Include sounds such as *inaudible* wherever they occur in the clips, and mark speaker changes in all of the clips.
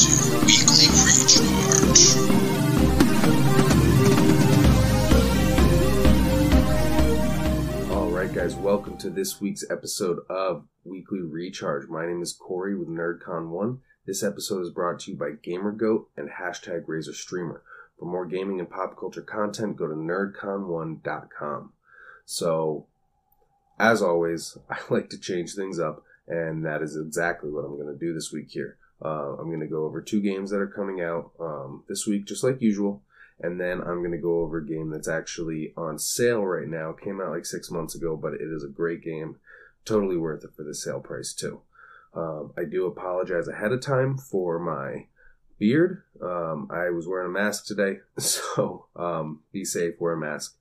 Speaker 1: to Weekly Recharge.
Speaker 2: All right, guys, welcome to this week's episode of Weekly Recharge. My name is Corey with NerdCon1. This episode is brought to you by GamerGoat and hashtag RazorStreamer. For more gaming and pop culture content, go to nerdcon1.com. So, as always, *laughs* I like to change things up, and that is exactly what I'm going to do this week here. Uh, I'm going to go over two games that are coming out um, this week, just like usual. And then I'm going to go over a game that's actually on sale right now. Came out like six months ago, but it is a great game. Totally worth it for the sale price, too. Um, I do apologize ahead of time for my beard. Um, I was wearing a mask today, *laughs* so um, be safe, wear a mask.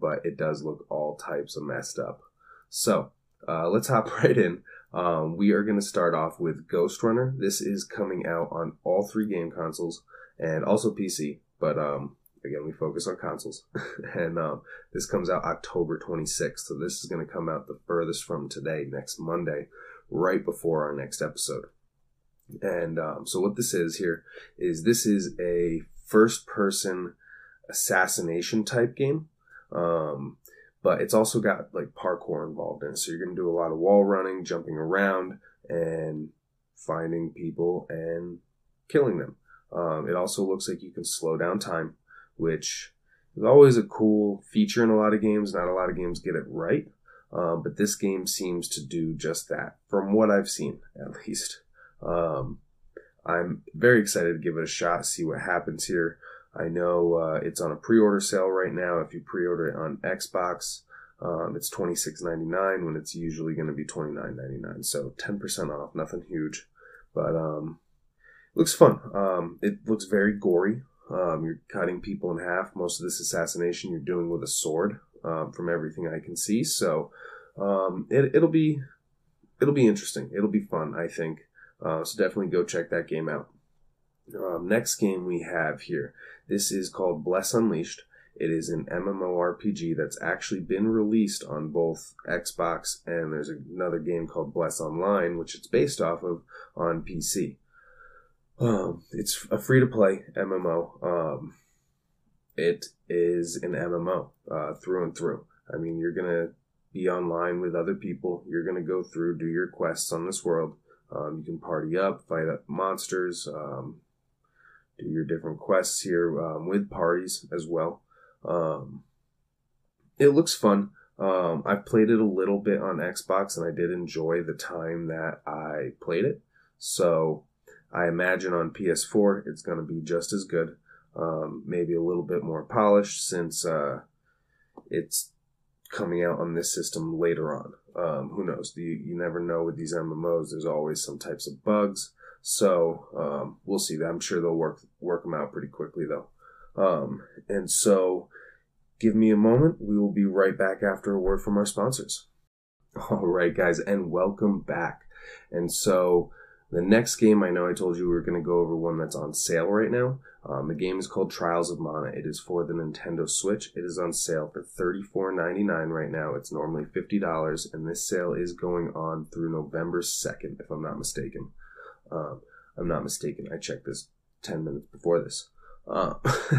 Speaker 2: But it does look all types of messed up. So uh, let's hop *laughs* right in. Um, we are going to start off with Ghostrunner. This is coming out on all three game consoles and also PC. But um, again, we focus on consoles. *laughs* and um, this comes out October 26th. So this is going to come out the furthest from today, next Monday, right before our next episode. And um, so what this is here is this is a first person assassination type game. Um, but it's also got like parkour involved in it. So you're going to do a lot of wall running, jumping around, and finding people and killing them. Um, it also looks like you can slow down time, which is always a cool feature in a lot of games. Not a lot of games get it right, um, but this game seems to do just that, from what I've seen *laughs* at least. Um, I'm very excited to give it a shot, see what happens here. I know uh, it's on a pre-order sale right now. If you pre-order it on Xbox, um, it's twenty six ninety nine when it's usually going to be twenty nine ninety nine. So ten percent off, nothing huge, but um, it looks fun. Um, it looks very gory. Um, you're cutting people in half. Most of this assassination you're doing with a sword, um, from everything I can see. So um, it, it'll be it'll be interesting. It'll be fun, I think. Uh, so definitely go check that game out. Um, next game we have here. This is called Bless Unleashed. It is an MMORPG that's actually been released on both Xbox and there's another game called Bless Online, which it's based off of on PC. Um, it's a free to play MMO. Um, it is an MMO uh, through and through. I mean, you're gonna be online with other people. You're gonna go through, do your quests on this world. Um, you can party up, fight up monsters, um, do your different quests here um, with parties as well. Um, it looks fun. Um, I've played it a little bit on Xbox and I did enjoy the time that I played it. So I imagine on PS4 it's going to be just as good. Um, maybe a little bit more polished since uh, it's coming out on this system later on. Um, who knows? You, you never know with these MMOs. There's always some types of bugs. So um, we'll see. I'm sure they'll work work them out pretty quickly though. Um, and so, give me a moment. We will be right back after a word from our sponsors. *laughs* All right, guys, and welcome back. And so, the next game, I know I told you we were going to go over one that's on sale right now. Um, the game is called Trials of Mana. It is for the Nintendo Switch. It is on sale for $34.99 right now. It's normally $50, and this sale is going on through November 2nd, if I'm not mistaken. Um, I'm not mistaken. I checked this 10 minutes before this. Uh,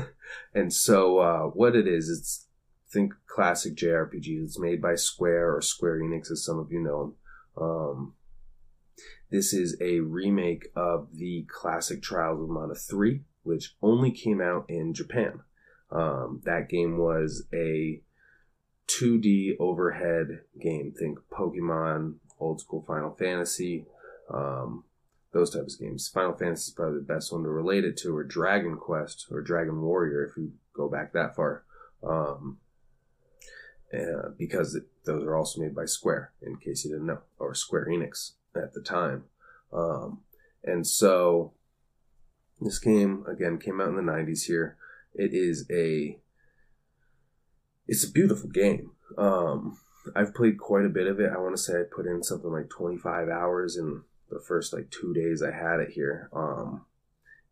Speaker 2: *laughs* and so, uh, what it is, it's, think classic JRPG. It's made by Square or Square Enix, as some of you know. Um, this is a remake of the classic Trials of Mana 3, which only came out in Japan. Um, that game was a 2D overhead game. Think Pokemon, old school Final Fantasy, um, those types of games. Final Fantasy is probably the best one to relate it to, or Dragon Quest, or Dragon Warrior, if you go back that far. Um, because it, those are also made by Square, in case you didn't know, or Square Enix at the time. Um, and so this game again came out in the 90s here. It is a it's a beautiful game. Um, I've played quite a bit of it. I want to say I put in something like 25 hours in the first like two days I had it here. Um,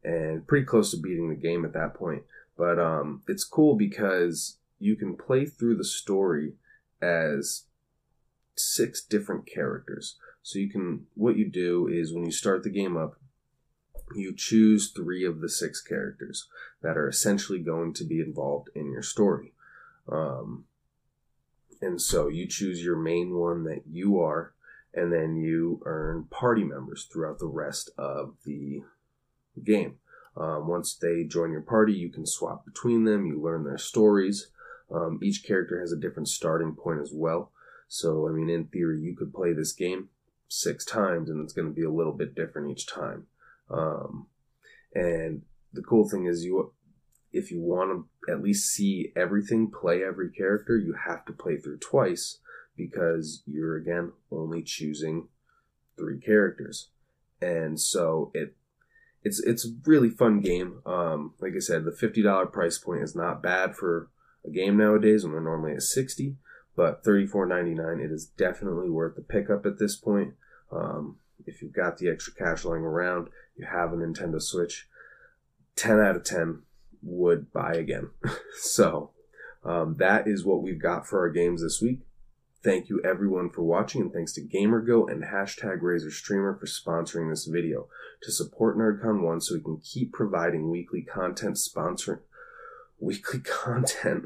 Speaker 2: and pretty close to beating the game at that point. But um, it's cool because you can play through the story as six different characters. So you can what you do is when you start the game up, you choose three of the six characters that are essentially going to be involved in your story. Um, and so you choose your main one that you are, and then you earn party members throughout the rest of the game. Um, once they join your party, you can swap between them, you learn their stories. Um, each character has a different starting point as well. So, I mean, in theory, you could play this game six times and it's going to be a little bit different each time. Um, and the cool thing is, you if you want to at least see everything, play every character, you have to play through twice because you're again only choosing three characters. And so it it's it's a really fun game. Um, like I said, the fifty dollar price point is not bad for a game nowadays when they're normally at sixty. But thirty four ninety nine, it is definitely worth the pickup at this point. Um, if you've got the extra cash lying around, you have a Nintendo Switch, ten out of ten would buy again. *laughs* so um, that is what we've got for our games this week. Thank you everyone for watching and thanks to GamerGo and hashtag RazorStreamer for sponsoring this video. To support NerdCon1 so we can keep providing weekly content sponsoring weekly *laughs* content,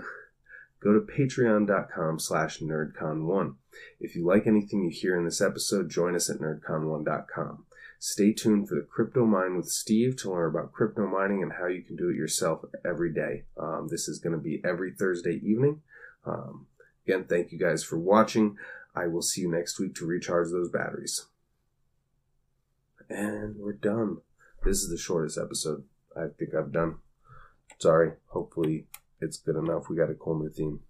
Speaker 2: go to patreon.com slash nerdcon1. If you like anything you hear in this episode, join us at nerdcon1.com. Stay tuned for the Crypto Mine with Steve to learn about crypto mining and how you can do it yourself every day. Um, this is going to be every Thursday evening. Um, Again, thank you guys for watching. I will see you next week to recharge those batteries. And we're done. This is the shortest episode I think I've done. Sorry. Hopefully it's good enough. We got a cool new theme.